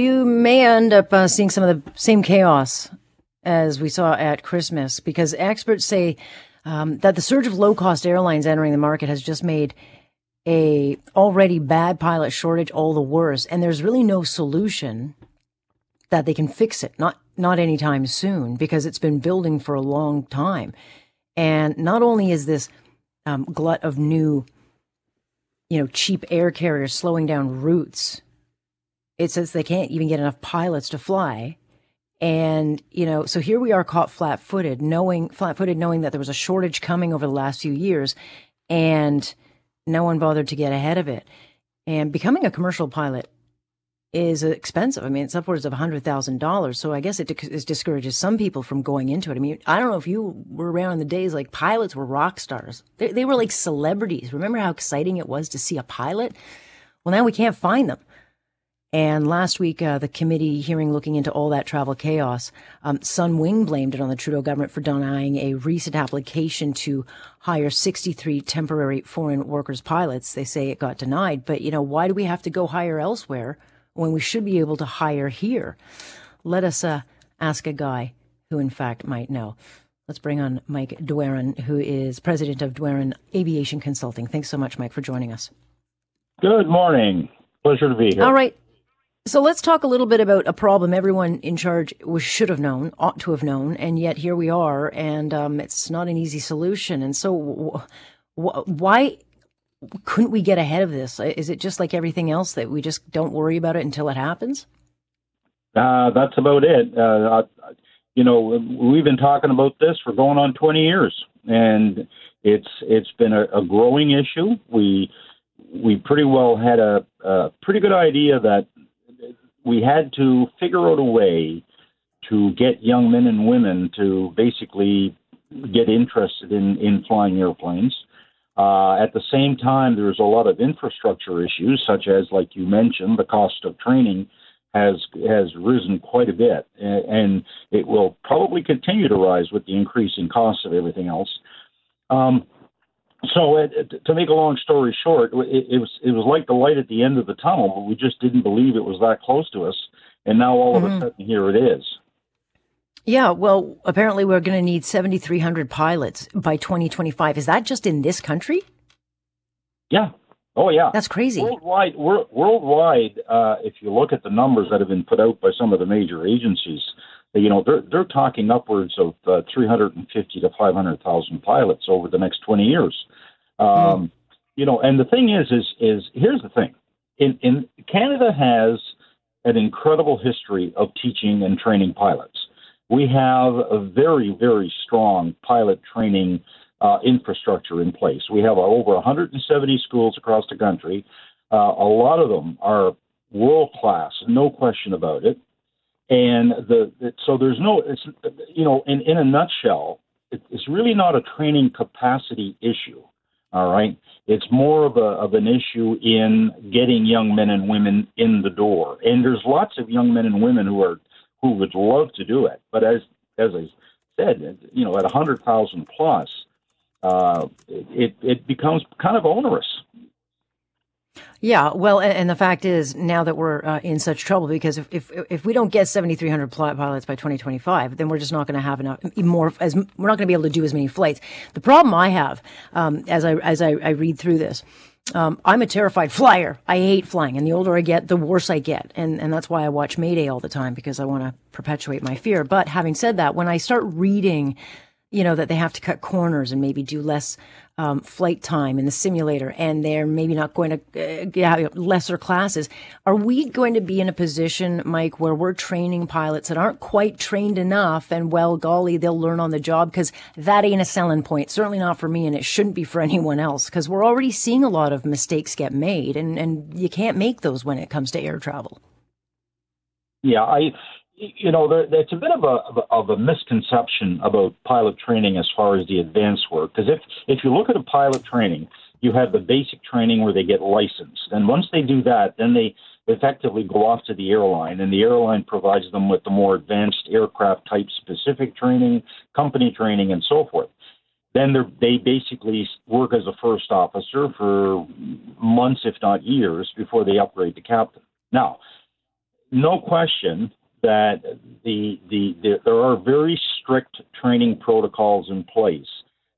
You may end up uh, seeing some of the same chaos as we saw at Christmas because experts say um, that the surge of low cost airlines entering the market has just made a already bad pilot shortage all the worse. And there's really no solution that they can fix it not not anytime soon because it's been building for a long time. And not only is this um, glut of new you know cheap air carriers slowing down routes it says they can't even get enough pilots to fly and, you know, so here we are caught flat footed, knowing, flat footed, knowing that there was a shortage coming over the last few years and no one bothered to get ahead of it. And becoming a commercial pilot is expensive. I mean, it's upwards of $100,000. So I guess it, discourages some people from going into it. I mean, I don't know if you were around in the days like pilots were rock stars. They, they were like celebrities. Remember how exciting it was to see a pilot? Well, now we can't find them. And last week, uh, the committee hearing looking into all that travel chaos, um, Sunwing blamed it on the Trudeau government for denying a recent application to hire 63 temporary foreign workers pilots. They say it got denied, but you know, why do we have to go hire elsewhere when we should be able to hire here? Let us uh, ask a guy who, in fact, might know. Let's bring on Mike Doiron, who is president of Doiron Aviation Consulting. Thanks so much, Mike, for joining us. Good morning. Pleasure to be here. All right. So let's talk a little bit about a problem everyone in charge should have known, ought to have known, and yet here we are, and um, it's not an easy solution. And so, why couldn't we get ahead of this? Is it just like everything else that we just don't worry about it until it happens? Uh, that's about it. Uh, you know, we've been talking about this for going on 20 years, and it's it's been a, a growing issue. We we pretty well had a, a pretty good idea that we had to figure out a way to get young men and women to basically get interested in, in flying airplanes. Uh, at the same time, there's a lot of infrastructure issues, such as, like you mentioned, the cost of training has has risen quite a bit, and it will probably continue to rise with the increasing cost of everything else. Um, so it, to make a long story short, it, it, was it was like the light at the end of the tunnel, but we just didn't believe it was that close to us, and now all mm-hmm. of a mm-hmm. sudden here it is. Yeah, well, apparently we're going to need 7,300 pilots by 2025. Is that just in this country? Yeah. Oh, yeah. That's crazy. Worldwide, worldwide, uh, if you look at the numbers that have been put out by some of the major agencies, you know, they're they're talking upwards of uh, 350 to 500,000 pilots over the next 20 years. Um, mm. You know, and the thing is, is is here's the thing: in in Canada has an incredible history of teaching and training pilots. We have a very very strong pilot training uh, infrastructure in place. We have over 170 schools across the country. Uh, a lot of them are world class, no question about it. And the, so there's no, it's you know, in in a nutshell, it, it's really not a training capacity issue. All right, it's more of a of an issue in getting young men and women in the door. And there's lots of young men and women who are who would love to do it, but as as I said, you know, at a hundred thousand plus, uh, it it becomes kind of onerous. Yeah, well, and the fact is now that we're uh, in such trouble because if, if if we don't get 7,300 pilots by 2025, then we're just not going to have enough more as we're not going to be able to do as many flights. The problem I have um, as I as I, I read through this. Um, I'm a terrified flyer. I hate flying, and the older I get, the worse I get, and and that's why I watch Mayday all the time because I want to perpetuate my fear. But having said that, when I start reading you know, that they have to cut corners and maybe do less um, flight time in the simulator and they're maybe not going to uh, have lesser classes. Are we going to be in a position, Mike, where we're training pilots that aren't quite trained enough and, well, golly, they'll learn on the job? Because that ain't a selling point. Certainly not for me and it shouldn't be for anyone else because we're already seeing a lot of mistakes get made and, and you can't make those when it comes to air travel. Yeah, I you know, there, it's a bit of a of a misconception about pilot training as far as the advanced work. Because if if you look at a pilot training, you have the basic training where they get licensed, and once they do that, then they effectively go off to the airline, and the airline provides them with the more advanced aircraft type specific training, company training, and so forth. Then they basically work as a first officer for months, if not years, before they upgrade to captain. Now, no question that the, the, the there are very strict training protocols in place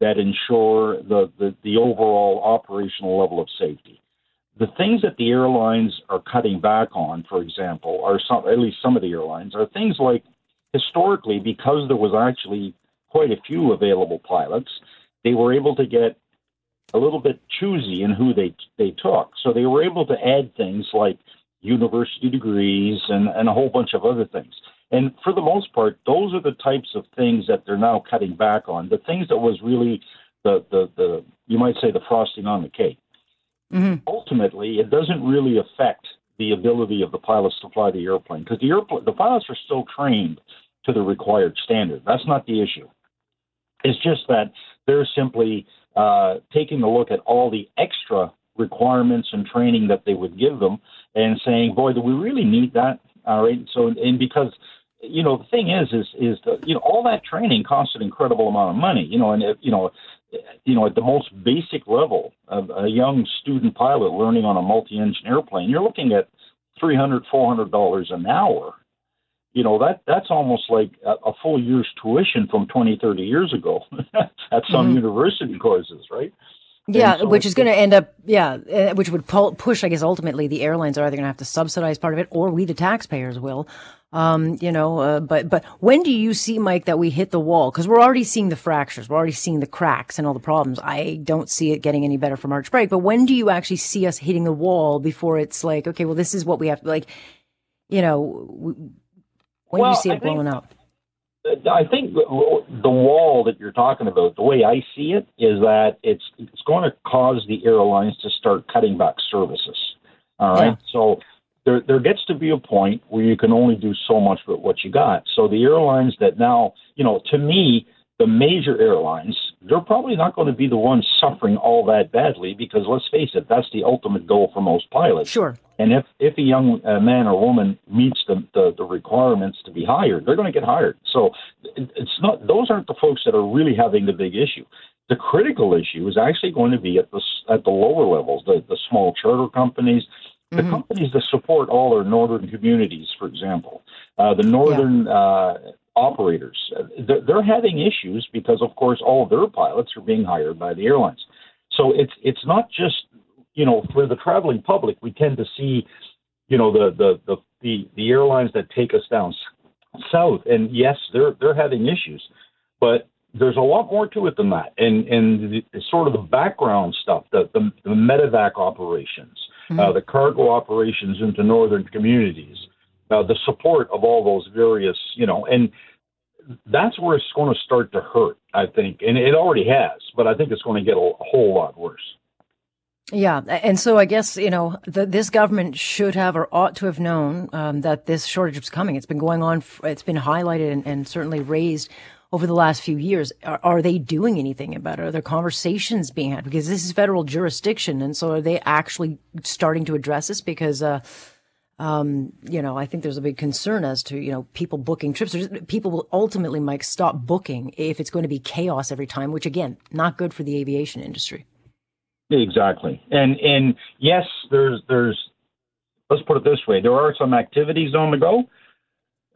that ensure the, the, the overall operational level of safety. The things that the airlines are cutting back on, for example, are some at least some of the airlines are things like historically because there was actually quite a few available pilots, they were able to get a little bit choosy in who they they took. So they were able to add things like university degrees and, and a whole bunch of other things. And for the most part, those are the types of things that they're now cutting back on. The things that was really the the, the you might say the frosting on the cake. Mm-hmm. Ultimately, it doesn't really affect the ability of the pilots to fly the airplane because the airplane the pilots are still trained to the required standard. That's not the issue. It's just that they're simply uh, taking a look at all the extra requirements and training that they would give them and saying, boy, do we really need that? All right. So, and because you know, the thing is, is, is the, you know, all that training costs an incredible amount of money, you know, and, if, you know, you know, at the most basic level of a young student pilot learning on a multi-engine airplane, you're looking at three hundred, four hundred dollars an hour. You know, that that's almost like a, a full year's tuition from 20, 30 years ago at some mm-hmm. university courses, right? Yeah, which is going to end up, yeah, uh, which would push, I guess, ultimately the airlines are either going to have to subsidize part of it or we, the taxpayers, will. Um, you know, uh, but, but when do you see, Mike, that we hit the wall? Cause we're already seeing the fractures. We're already seeing the cracks and all the problems. I don't see it getting any better for March break, but when do you actually see us hitting the wall before it's like, okay, well, this is what we have to, like, you know, when well, do you see it blowing up? I think the wall that you're talking about, the way I see it, is that it's it's going to cause the airlines to start cutting back services. All right, yeah. so there there gets to be a point where you can only do so much with what you got. So the airlines that now, you know, to me, the major airlines, they're probably not going to be the ones suffering all that badly because let's face it, that's the ultimate goal for most pilots. Sure. And if if a young uh, man or woman meets the, the, the requirements to be hired, they're going to get hired. So it's not those aren't the folks that are really having the big issue. The critical issue is actually going to be at the at the lower levels, the the small charter companies, the mm-hmm. companies that support all our northern communities, for example, uh, the northern yeah. uh, operators, uh, they're having issues because, of course, all of their pilots are being hired by the airlines. So it's it's not just you know for the traveling public, we tend to see you know the the the the, the airlines that take us down south, and yes, they're they're having issues, but there's a lot more to it than that, and and the, sort of the background stuff, the the, the medevac operations, mm-hmm. uh, the cargo operations into northern communities, uh, the support of all those various, you know, and that's where it's going to start to hurt, I think, and it already has, but I think it's going to get a, a whole lot worse. Yeah, and so I guess you know the, this government should have or ought to have known um, that this shortage was coming. It's been going on. It's been highlighted and, and certainly raised over the last few years. Are, are, they doing anything about it? Are there conversations being had? Because this is federal jurisdiction, and so are they actually starting to address this? Because uh, um, you know, I think there's a big concern as to, you know, people booking trips. There's, people will ultimately, Mike, stop booking if it's going to be chaos every time, which again, not good for the aviation industry. Exactly. And, and yes, there's, there's, let's put it this way. There are some activities on the go,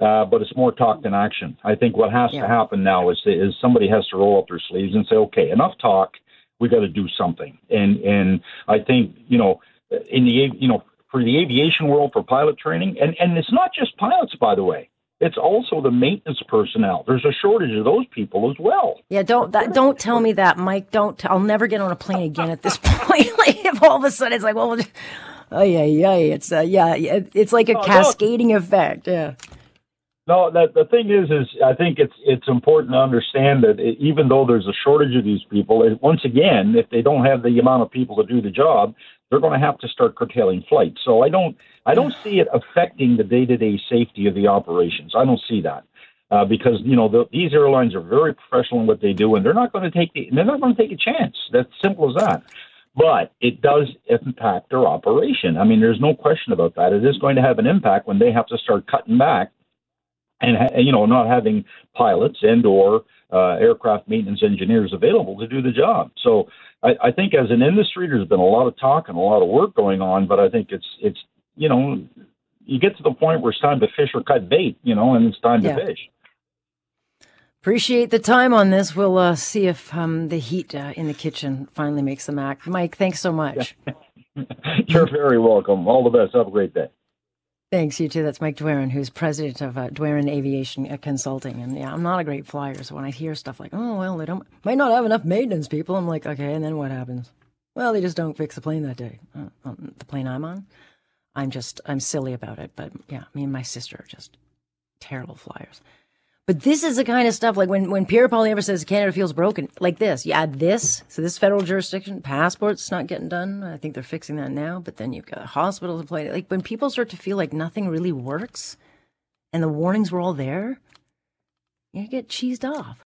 uh, but it's more talk than action. I think what has yeah. to happen now is, is somebody has to roll up their sleeves and say, okay, enough talk. We got to do something. And, and I think, you know, in the, you know, for the aviation world for pilot training. And, and it's not just pilots, by the way. It's also the maintenance personnel. There's a shortage of those people as well. Yeah, don't that, don't tell me that, Mike. Don't. I'll never get on a plane again at this point. like if all of a sudden it's like, well, oh yeah, yeah, it's uh, yeah, it's like a cascading no. effect. Yeah. No, that the thing is, is I think it's it's important to understand that it, even though there's a shortage of these people, it, once again, if they don't have the amount of people to do the job, they're going to have to start curtailing flights. So I don't I don't see it affecting the day to day safety of the operations. I don't see that. Uh, because you know the, these airlines are very professional in what they do, and they're not going to take the, they're not going to take a chance. That's simple as that. But it does impact their operation. I mean, there's no question about that. It is going to have an impact when they have to start cutting back, and you know, not having pilots and or uh, aircraft maintenance engineers available to do the job. So I, I think as an industry, there's been a lot of talk and a lot of work going on, but I think it's it's you know you get to the point where it's time to fish or cut bait, you know, and it's time Yeah. to fish. Appreciate the time on this. We'll uh, see if um, the heat uh, in the kitchen finally makes the mac. Mike, thanks so much. You're very welcome. All the best. Have a great day. Thanks, you too. That's Mike Doiron, who's president of uh, Aviation uh, Consulting. And yeah, I'm not a great flyer, so when I hear stuff like, "Oh well, they don't might not have enough maintenance people," I'm like, okay, and then what happens? Well, they just don't fix the plane that day. Uh, um, the plane I'm on, I'm just I'm silly about it. But yeah, me and my sister are just terrible flyers. But this is the kind of stuff like when when Pierre Poilievre says Canada feels broken, like this. You add this, so this federal jurisdiction, passports not getting done. I think they're fixing that now. But then you've got hospitals to play. Like when people start to feel like nothing really works, and the warnings were all there, you get cheesed off.